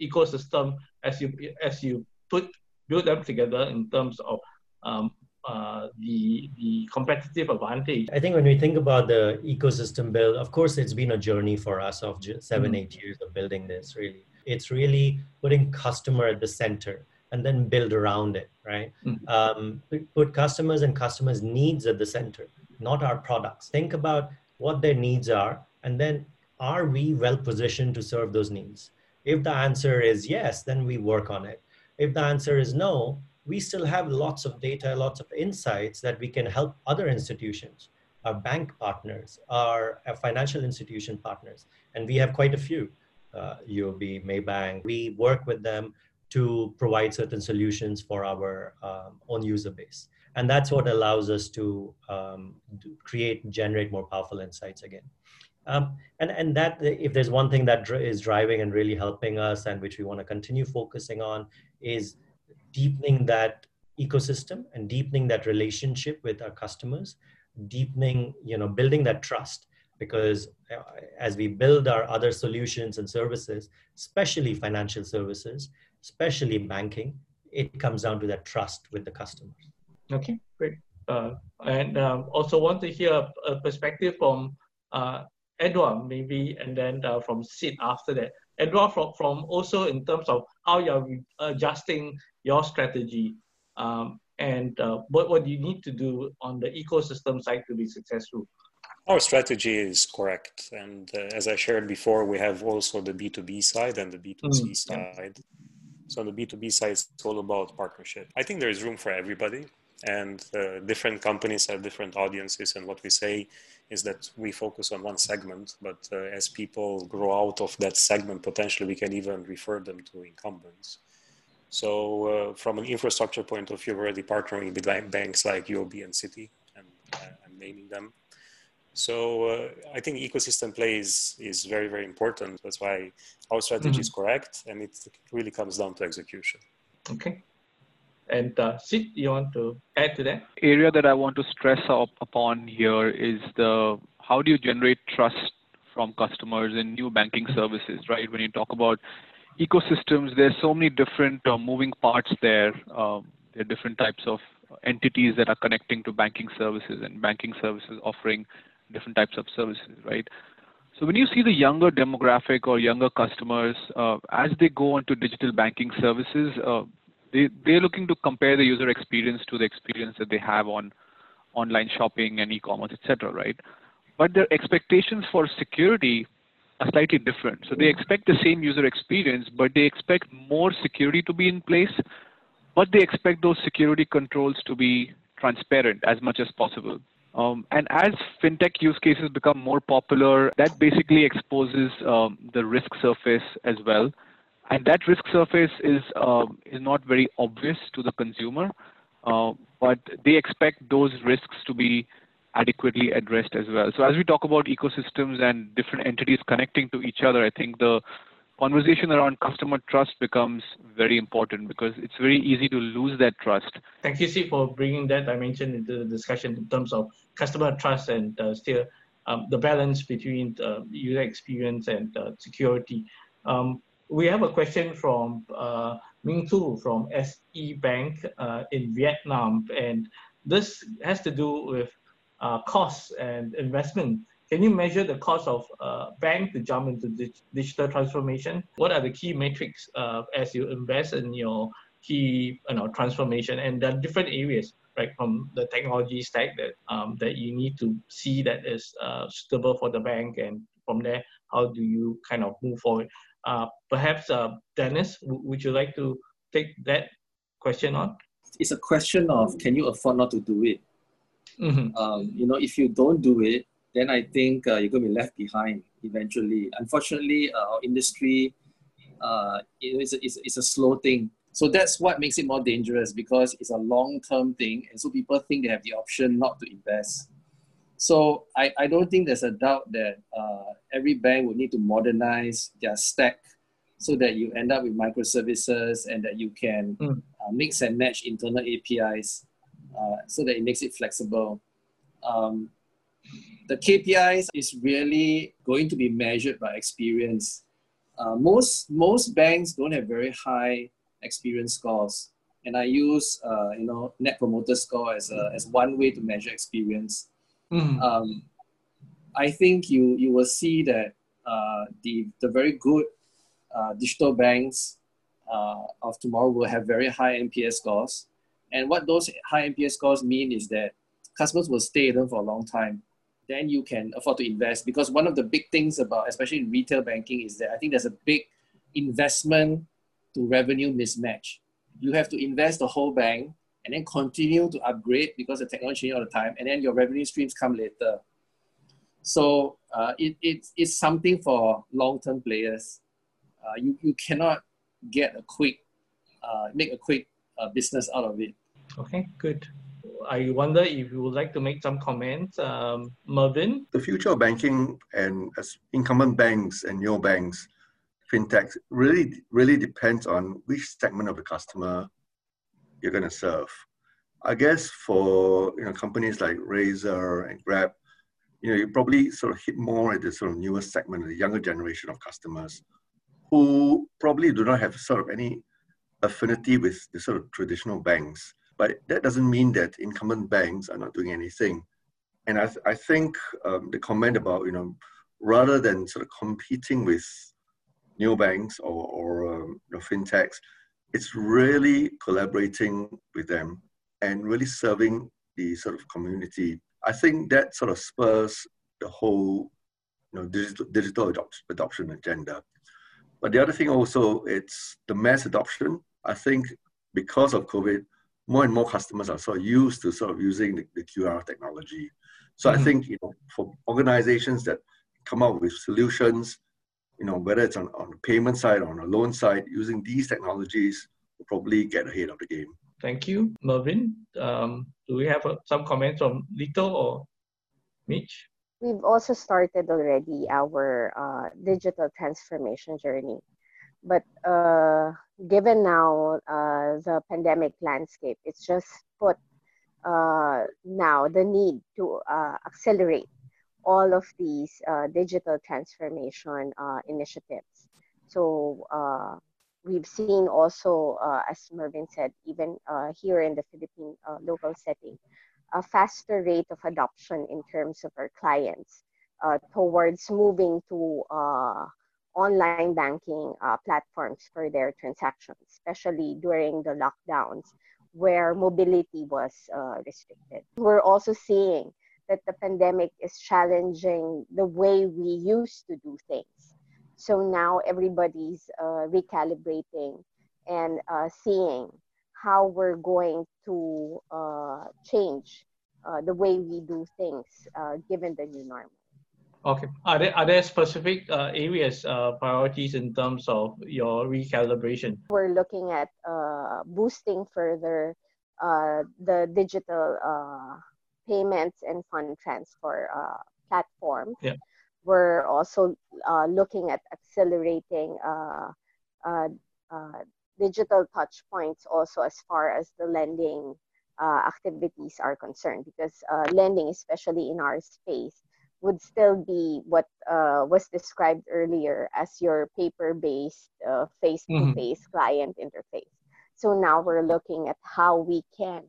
ecosystem, as you as you put build them together in terms of um, uh, the the competitive advantage. I think when we think about the ecosystem build, of course, it's been a journey for us of 7 mm-hmm. eight years of building this. Really, it's really putting customer at the center and then build around it, right? Mm-hmm. Um, put customers and customers' needs at the center, not our products. Think about what their needs are, and then are we well positioned to serve those needs? If the answer is yes, then we work on it. If the answer is no, we still have lots of data, lots of insights that we can help other institutions, our bank partners, our, our financial institution partners, and we have quite a few uh, UOB, Maybank. We work with them to provide certain solutions for our um, own user base. And that's what allows us to um, create, generate more powerful insights again. Um, and, and that, if there's one thing that dr- is driving and really helping us and which we want to continue focusing on is deepening that ecosystem and deepening that relationship with our customers deepening, you know, building that trust because uh, as we build our other solutions and services, especially financial services, especially banking, it comes down to that trust with the customers. Okay, great. Uh, and um, also want to hear a, a perspective from uh, Edouard, maybe, and then uh, from Sid after that. Edward, from, from also in terms of how you're adjusting your strategy um, and uh, what, what you need to do on the ecosystem side to be successful. Our strategy is correct. And uh, as I shared before, we have also the B2B side and the B2C mm. side. So on the B2B side, it's all about partnership. I think there is room for everybody and uh, different companies have different audiences and what we say is that we focus on one segment but uh, as people grow out of that segment potentially we can even refer them to incumbents so uh, from an infrastructure point of view we're already partnering with banks like uob and citi and i'm naming them so uh, I think ecosystem play is, is very, very important. That's why our strategy mm-hmm. is correct and it really comes down to execution. Okay. And uh, Sid, you want to add to that? Area that I want to stress up upon here is the how do you generate trust from customers in new banking services, right? When you talk about ecosystems, there's so many different uh, moving parts there. Um, there are different types of entities that are connecting to banking services and banking services offering different types of services, right? So when you see the younger demographic or younger customers, uh, as they go onto digital banking services, uh, they, they're looking to compare the user experience to the experience that they have on online shopping and e-commerce, etc. Right? But their expectations for security are slightly different. So they expect the same user experience, but they expect more security to be in place, but they expect those security controls to be transparent as much as possible. Um, and as fintech use cases become more popular, that basically exposes um, the risk surface as well and that risk surface is uh, is not very obvious to the consumer, uh, but they expect those risks to be adequately addressed as well. So as we talk about ecosystems and different entities connecting to each other, I think the conversation around customer trust becomes very important because it's very easy to lose that trust. Thank you, for bringing that dimension into the discussion in terms of customer trust and uh, still um, the balance between uh, user experience and uh, security. Um, we have a question from uh, Ming Tu from SE Bank uh, in Vietnam, and this has to do with uh, costs and investment. Can you measure the cost of uh, bank to jump into dig- digital transformation? What are the key metrics uh, as you invest in your key you know, transformation? And there are different areas, right, from the technology stack that um, that you need to see that is uh, suitable for the bank, and from there, how do you kind of move forward? Uh, perhaps, uh, Dennis, w- would you like to take that question on? It's a question of can you afford not to do it? Mm-hmm. Um, you know, if you don't do it, then I think uh, you're going to be left behind eventually. Unfortunately, uh, our industry, uh, it's, a, it's a slow thing. So that's what makes it more dangerous because it's a long term thing. And so people think they have the option not to invest. So I, I don't think there's a doubt that uh, every bank would need to modernize their stack so that you end up with microservices and that you can mm. uh, mix and match internal APIs uh, so that it makes it flexible. Um, the KPIs is really going to be measured by experience. Uh, most most banks don't have very high experience scores, and I use uh, you know Net Promoter Score as a, as one way to measure experience. Mm. Um, I think you you will see that uh, the the very good uh, digital banks uh, of tomorrow will have very high NPS scores, and what those high NPS scores mean is that customers will stay with them for a long time. Then you can afford to invest because one of the big things about especially in retail banking is that I think there's a big investment to revenue mismatch. You have to invest the whole bank and then continue to upgrade because the technology changes all the time, and then your revenue streams come later. So uh, it, it, it's something for long-term players. Uh, you, you cannot get a quick, uh, make a quick uh, business out of it. Okay, good. I wonder if you would like to make some comments, um, Mervyn. The future of banking and as incumbent banks and new banks, fintechs really really depends on which segment of the customer you're going to serve. I guess for you know companies like Razer and Grab, you know, you probably sort of hit more at the sort of newer segment, the younger generation of customers, who probably do not have sort of any affinity with the sort of traditional banks. But that doesn't mean that incumbent banks are not doing anything. And I, th- I think um, the comment about, you know, rather than sort of competing with new banks or, or um, you know, fintechs, it's really collaborating with them and really serving the sort of community. I think that sort of spurs the whole you know, digital, digital adoption agenda. But the other thing also, it's the mass adoption. I think because of COVID, more and more customers are sort of used to sort of using the, the QR technology. So mm-hmm. I think you know for organizations that come up with solutions, you know whether it's on, on the payment side or on the loan side, using these technologies will probably get ahead of the game. Thank you, Mervyn. Um, do we have uh, some comments from Lito or Mitch? We've also started already our uh, digital transformation journey. But uh, given now uh, the pandemic landscape, it's just put uh, now the need to uh, accelerate all of these uh, digital transformation uh, initiatives. So we've seen also, as Mervyn said, even here in the Philippine local setting, a faster rate of adoption in terms of our clients towards moving to online banking uh, platforms for their transactions, especially during the lockdowns where mobility was uh, restricted. We're also seeing that the pandemic is challenging the way we used to do things. So now everybody's uh, recalibrating and uh, seeing how we're going to uh, change uh, the way we do things given the new normal. Okay. Are there are there specific uh, areas uh, priorities in terms of your recalibration? We're looking at uh, boosting further uh, the digital uh, payments and fund transfer uh, platforms. Yeah. We're also looking at accelerating digital touch points also as far as the lending activities are concerned because lending, especially in our space, would still be what uh, was described earlier as your paper-based uh, face-to-face mm-hmm. client interface. So now we're looking at how we can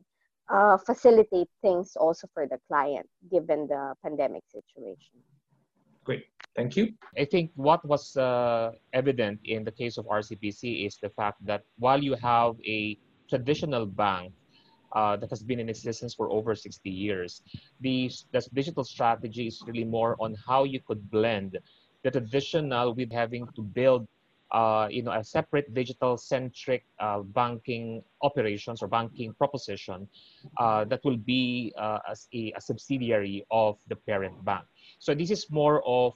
uh, facilitate things also for the client given the pandemic situation. Great, thank you. I think what was uh, evident in the case of RCBC is the fact that while you have a traditional bank uh, that has been in existence for over 60 years. The, the digital strategy is really more on how you could blend the traditional with having to build uh, you know, a separate digital-centric uh, banking operations or banking proposition uh, that will be uh, as a, a, subsidiary of the parent bank. So this is more of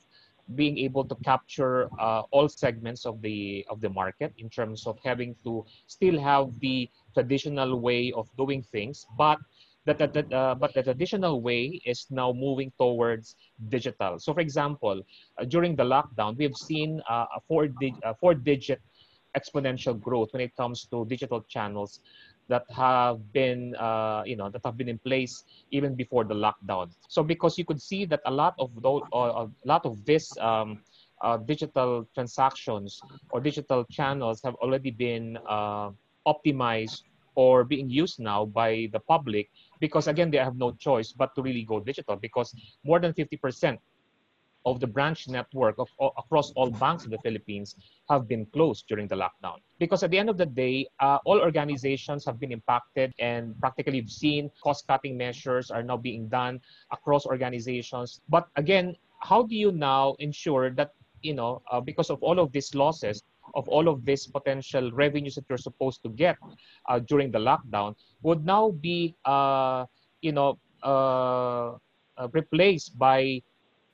being able to capture uh, all segments of the of the market in terms of having to still have the traditional way of doing things, but that, that, that uh, but the traditional way is now moving towards digital. So, for example, uh, during the lockdown, we've seen uh, a four di- a four digit exponential growth when it comes to digital channels that have been uh, you know that have been in place even before the lockdown so because you could see that a lot of those uh, a lot of this um, uh, digital transactions or digital channels have already been uh, optimized or being used now by the public because again they have no choice but to really go digital because more than 50% of the branch network of, across all banks in the Philippines have been closed during the lockdown. Because at the end of the day, uh, all organizations have been impacted and practically seen cost-cutting measures are now being done across organizations. But again, how do you now ensure that, you know, uh, because of all of these losses, of all of these potential revenues that you're supposed to get uh, during the lockdown would now be, uh, you know, uh, uh, replaced by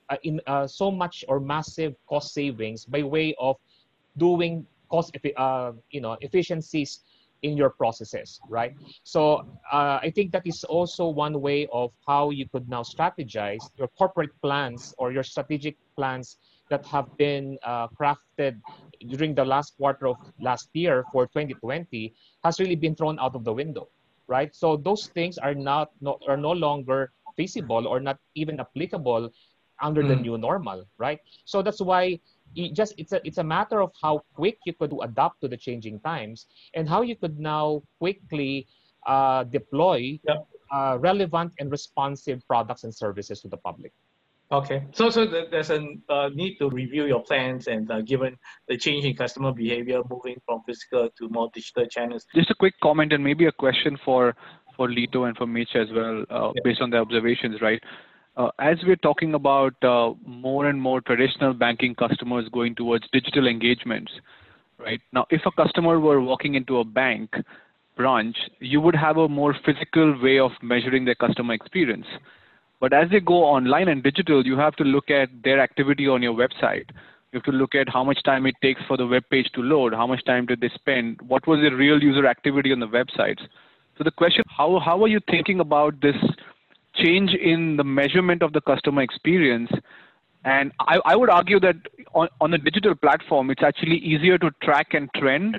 uh, in uh, so much or massive cost savings by way of doing cost you know efficiencies in your processes right? So i think that is also one way of how you could now strategize your corporate plans or your strategic plans that have been uh, crafted during the last quarter of last year for 2020 has really been thrown out of the window right? So those things are not no, are no longer feasible or not even applicable under mm. the new normal, right? So that's why it just it's a it's a matter of how quick you could adapt to the changing times and how you could now quickly uh, deploy yep. uh, relevant and responsive products and services to the public. Okay, so so there's a uh, need to review your plans and uh, given the change in customer behavior moving from physical to more digital channels. Just a quick comment and maybe a question for for Lito and for Mitch as well, uh, yeah. based on the observations, right? Uh, as we're talking about uh, more and more traditional banking customers going towards digital engagements, right? Now, if a customer were walking into a bank branch, you would have a more physical way of measuring their customer experience. But as they go online and digital, you have to look at their activity on your website. You have to look at how much time it takes for the web page to load, how much time did they spend, what was the real user activity on the websites. So the question, how, how are you thinking about this change in the measurement of the customer experience? And I, I would argue that on, on a digital platform, it's actually easier to track and trend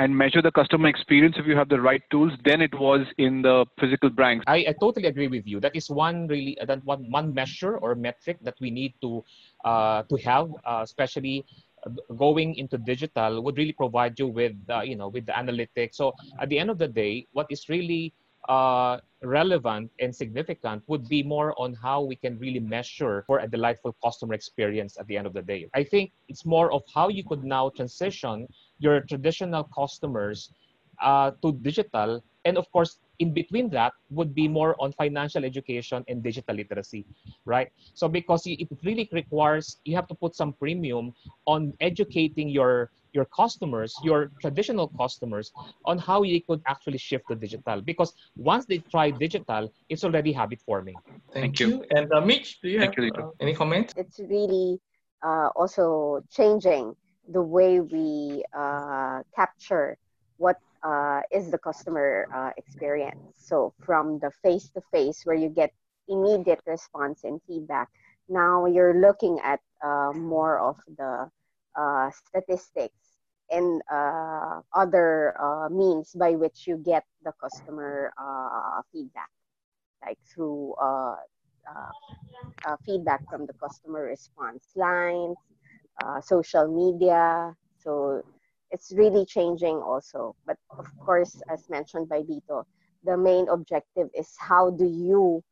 and measure the customer experience if you have the right tools than it was in the physical branch. I, I totally agree with you. That is one really uh, that one one measure or metric that we need to uh, to have, uh, especially uh, going into digital would really provide you with uh, you know with the analytics. So at the end of the day, what is really uh, relevant and significant would be more on how we can really measure for a delightful customer experience at the end of the day. I think it's more of how you could now transition your traditional customers uh, to digital. And of course, in between that would be more on financial education and digital literacy, right? So because it really requires, you have to put some premium on educating your your customers, your traditional customers, on how you could actually shift to digital. Because once they try digital, it's already habit forming. Thank, Thank you. you. And uh, Mitch, do you Thank have you, uh, any comments? It's really uh, also changing the way we uh, capture what uh, is the customer uh, experience. So from the face to face, where you get immediate response and feedback, now you're looking at more of the uh, statistics and uh, other uh, means by which you get the customer uh, feedback, like through uh, uh, feedback from the customer response lines, social media. So it's really changing also. But of course, as mentioned by Lito, the main objective is how do you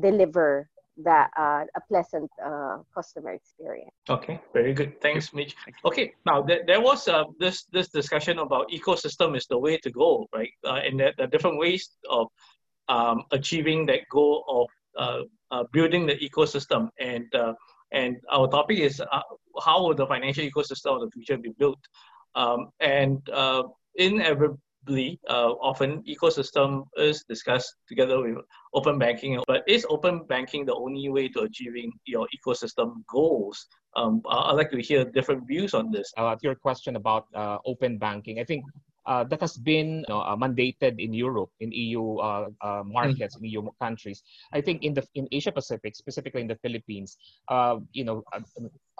deliver that uh, a pleasant uh, customer experience. Okay, very good. Thanks, Mitch. Okay, now there, there was uh, this this discussion about ecosystem is the way to go, right? Uh, and there, there are different ways of um, achieving that goal of uh, uh, building the ecosystem. And uh, and our topic is uh, how will the financial ecosystem of the future be built? Um, and uh, inevitably, uh, often ecosystem is discussed together with open banking. But is open banking the only way to achieving your ecosystem goals? Um, I'd like to hear different views on this. Uh, to your question about uh, open banking, I think uh, that has been you know, uh, mandated in Europe, in EU uh, uh markets, mm-hmm. in EU countries. I think in the in Asia Pacific, specifically in the Philippines, uh, you know, a,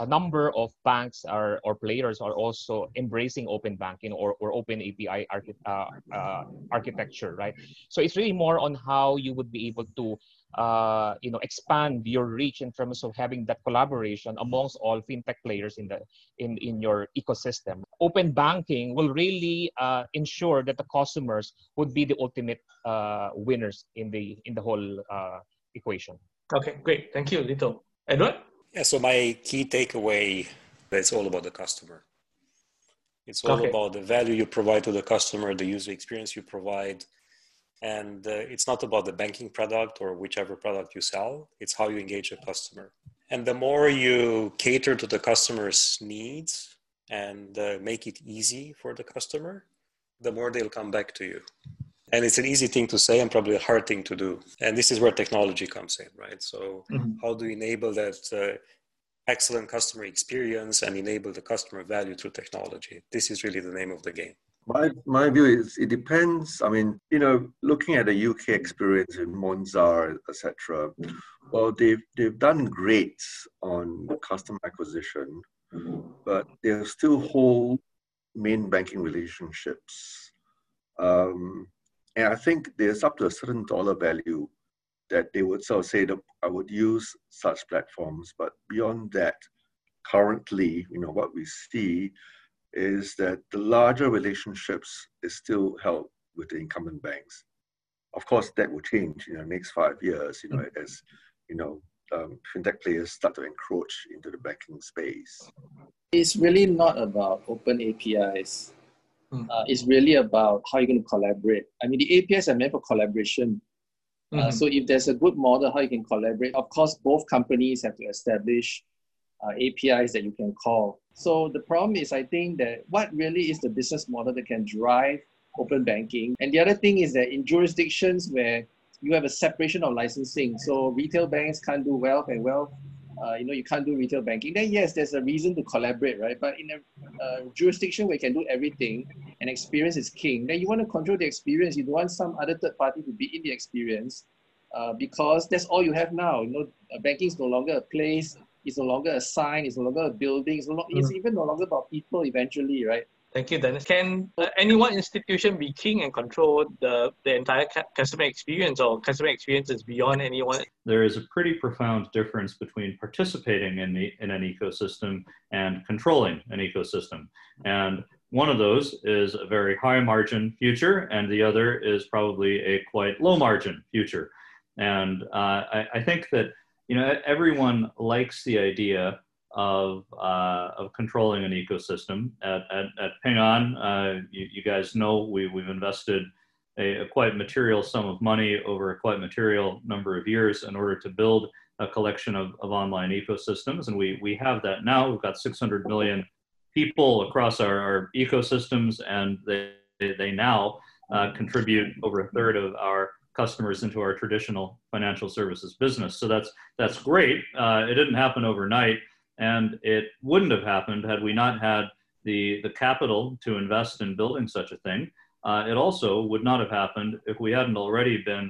a, number of banks are or players are also embracing open banking or, or open API archi- uh, architecture, right? So it's really more on how you would be able to uh, you know expand your reach in terms of having that collaboration amongst all fintech players in the in in your ecosystem. Open banking will really uh, ensure that the customers would be the ultimate uh, winners in the in the whole uh, equation. Okay great. Thank you Lito. Edward? Yeah so my key takeaway it's all about the customer. It's all okay. about the value you provide to the customer the user experience you provide and uh, it's not about the banking product or whichever product you sell, it's how you engage a customer. And the more you cater to the customer's needs and uh, make it easy for the customer, the more they'll come back to you. And it's an easy thing to say and probably a hard thing to do. And this is where technology comes in, right? So, mm-hmm. how do you enable that uh, excellent customer experience and enable the customer value through technology? This is really the name of the game. My, my view is it depends. I mean, you know, looking at the UK experience in Monzo, etc. Well, they've they've done great on customer acquisition, but they still hold main banking relationships, um, And I think there's up to a certain dollar value that they would sort of say that I would use such platforms. But beyond that, currently, you know, what we see is that the larger relationships is still held with the incumbent banks. Of course, that will change in the next five years, you know, mm-hmm. as, you know, um, fintech players start to encroach into the banking space. It's really not about open APIs. Mm. Uh, it's really about how you're going to collaborate. I mean, the APIs are meant for collaboration. Uh, mm-hmm. Uh, so if there's a good model how you can collaborate, of course, both companies have to establish uh, APIs that you can call. So the problem is, I think that what really is the business model that can drive open banking? And the other thing is that in jurisdictions where you have a separation of licensing, so retail banks can't do wealth and wealth, uh, you know, you can't do retail banking. Then yes, there's a reason to collaborate, right? But in a jurisdiction where you can do everything and experience is king, then you want to control the experience. You don't want some other third party to be in the experience. Uh, because that's all you have now. You know, banking is no longer a place it's no longer a sign, it's no longer a building, it's, no, it's mm. even no longer about people eventually, right? Thank you, Dennis. Can uh, any one institution be king and control the, the entire ca- customer experience or customer experiences beyond anyone? There is a pretty profound difference between participating in, the, in an ecosystem and controlling an ecosystem. And one of those is a very high margin future, and the other is probably a quite low margin future. And uh, I, I think that you know, everyone likes the idea of, uh, of controlling an ecosystem. At, at, at Ping An, uh, you, you, guys know we, we've invested a, a, quite material sum of money over a quite material number of years in order to build a collection of, of online ecosystems. And we, we have that now. We've got 600 million people across our, our ecosystems, and they, they now uh, contribute over a third of our customers into our traditional financial services business. So that's that's great. Uh, it didn't happen overnight, and it wouldn't have happened had we not had the the capital to invest in building such a thing. Uh, it also would not have happened if we hadn't already been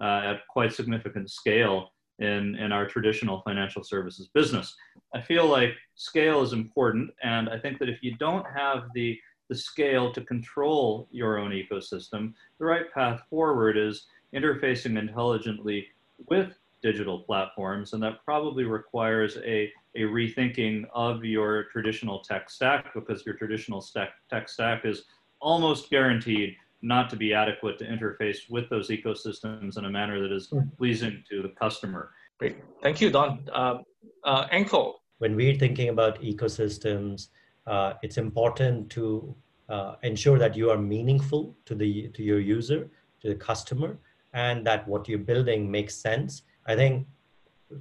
uh, at quite significant scale in, in our traditional financial services business. I feel like scale is important, and I think that if you don't have the the scale to control your own ecosystem, the right path forward is interfacing intelligently with digital platforms, and that probably requires a, a rethinking of your traditional tech stack because your traditional stack, tech stack is almost guaranteed not to be adequate to interface with those ecosystems in a manner that is hmm. pleasing to the customer. Great. Thank you, Don. Um, uh, uh, When we're thinking about ecosystems, uh, it's important to uh, ensure that you are meaningful to the to your user, to the customer, and that what you're building makes sense. I think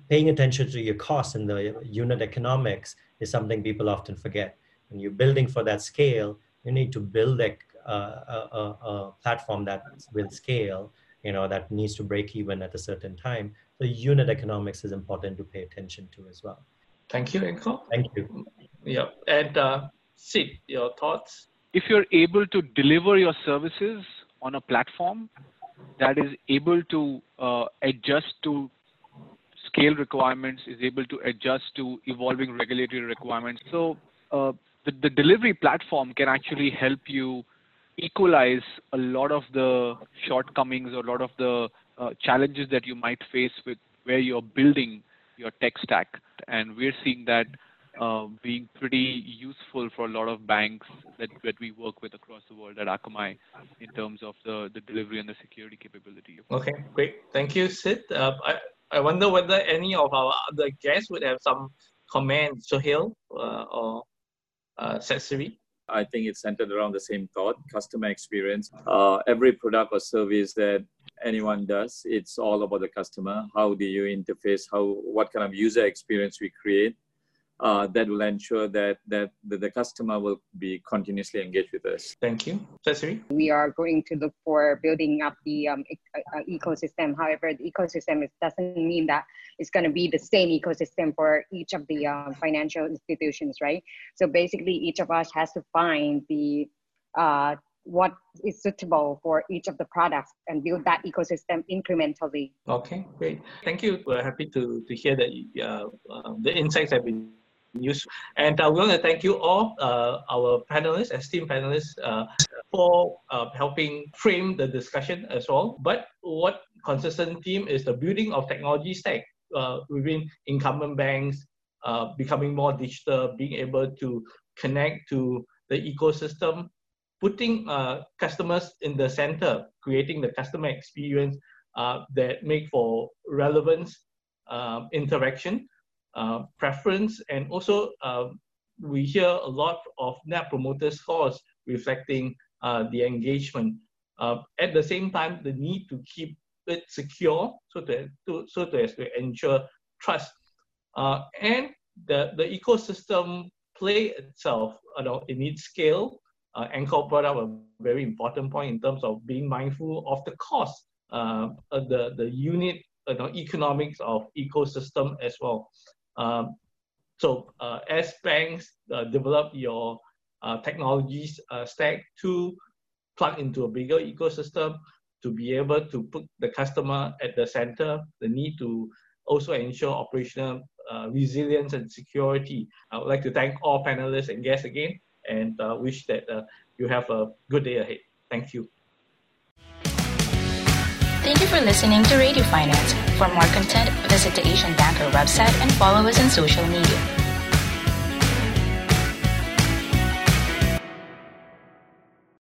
paying attention to your costs and the unit economics is something people often forget. When you're building for that scale, you need to build a, a, a, a platform that will scale, you know, that needs to break even at a certain time. The unit economics is important to pay attention to as well. Thank you, Ankur. Thank you. Yeah, and uh, Sid, your thoughts? If you're able to deliver your services on a platform that is able to uh, adjust to scale requirements, is able to adjust to evolving regulatory requirements. So uh, the, the delivery platform can actually help you equalize a lot of the shortcomings or a lot of the uh, challenges that you might face with where you're building your tech stack. And we're seeing that being pretty useful for a lot of banks that, that we work with across the world at Akamai in terms of the, the delivery and the security capability. Okay, great. Thank you, Sid. Uh, I, I wonder whether any of our other guests would have some comments, Suhail uh, or uh, Setsiri. I think it's centered around the same thought, customer experience. Uh, every product or service that anyone does, it's all about the customer. How do you interface? How, what kind of user experience we create? Uh, that will ensure that, that the, the, customer will be continuously engaged with us. Thank you. Setsiri? We are going to look for building up the um, e- uh, ecosystem. However, the ecosystem is, doesn't mean that it's going to be the same ecosystem for each of the uh, financial institutions, right? So basically, each of us has to find the uh, what is suitable for each of the products and build that ecosystem incrementally. Okay, great. Thank you. We're happy to, to hear that uh, uh, the insights have been useful. And uh, we want to thank you all, uh, our panelists, esteemed panelists, uh, for uh, helping frame the discussion as well. But what consistent theme is the building of technology stack uh, within incumbent banks, uh, becoming more digital, being able to connect to the ecosystem, putting customers in the center, creating the customer experience that make for relevance interaction uh, preference, and also um, we hear a lot of net promoter scores reflecting uh, the engagement. Uh, at the same time, the need to keep it secure so to, to so to as to ensure trust. Uh, and the, the ecosystem play itself, you know, it needs scale. Uh, Ankur brought up a very important point in terms of being mindful of the cost, uh, the, the unit you know, economics of ecosystem as well. Um, so uh, as banks uh, develop your uh, technologies uh, stack to plug into a bigger ecosystem, to be able to put the customer at the center, the need to also ensure operational uh, resilience and security. I would like to thank all panelists and guests again and uh, wish that you have a good day ahead. Thank you. Thank you for listening to Radio Finance. For more content, visit the Asian Banker website and follow us on social media.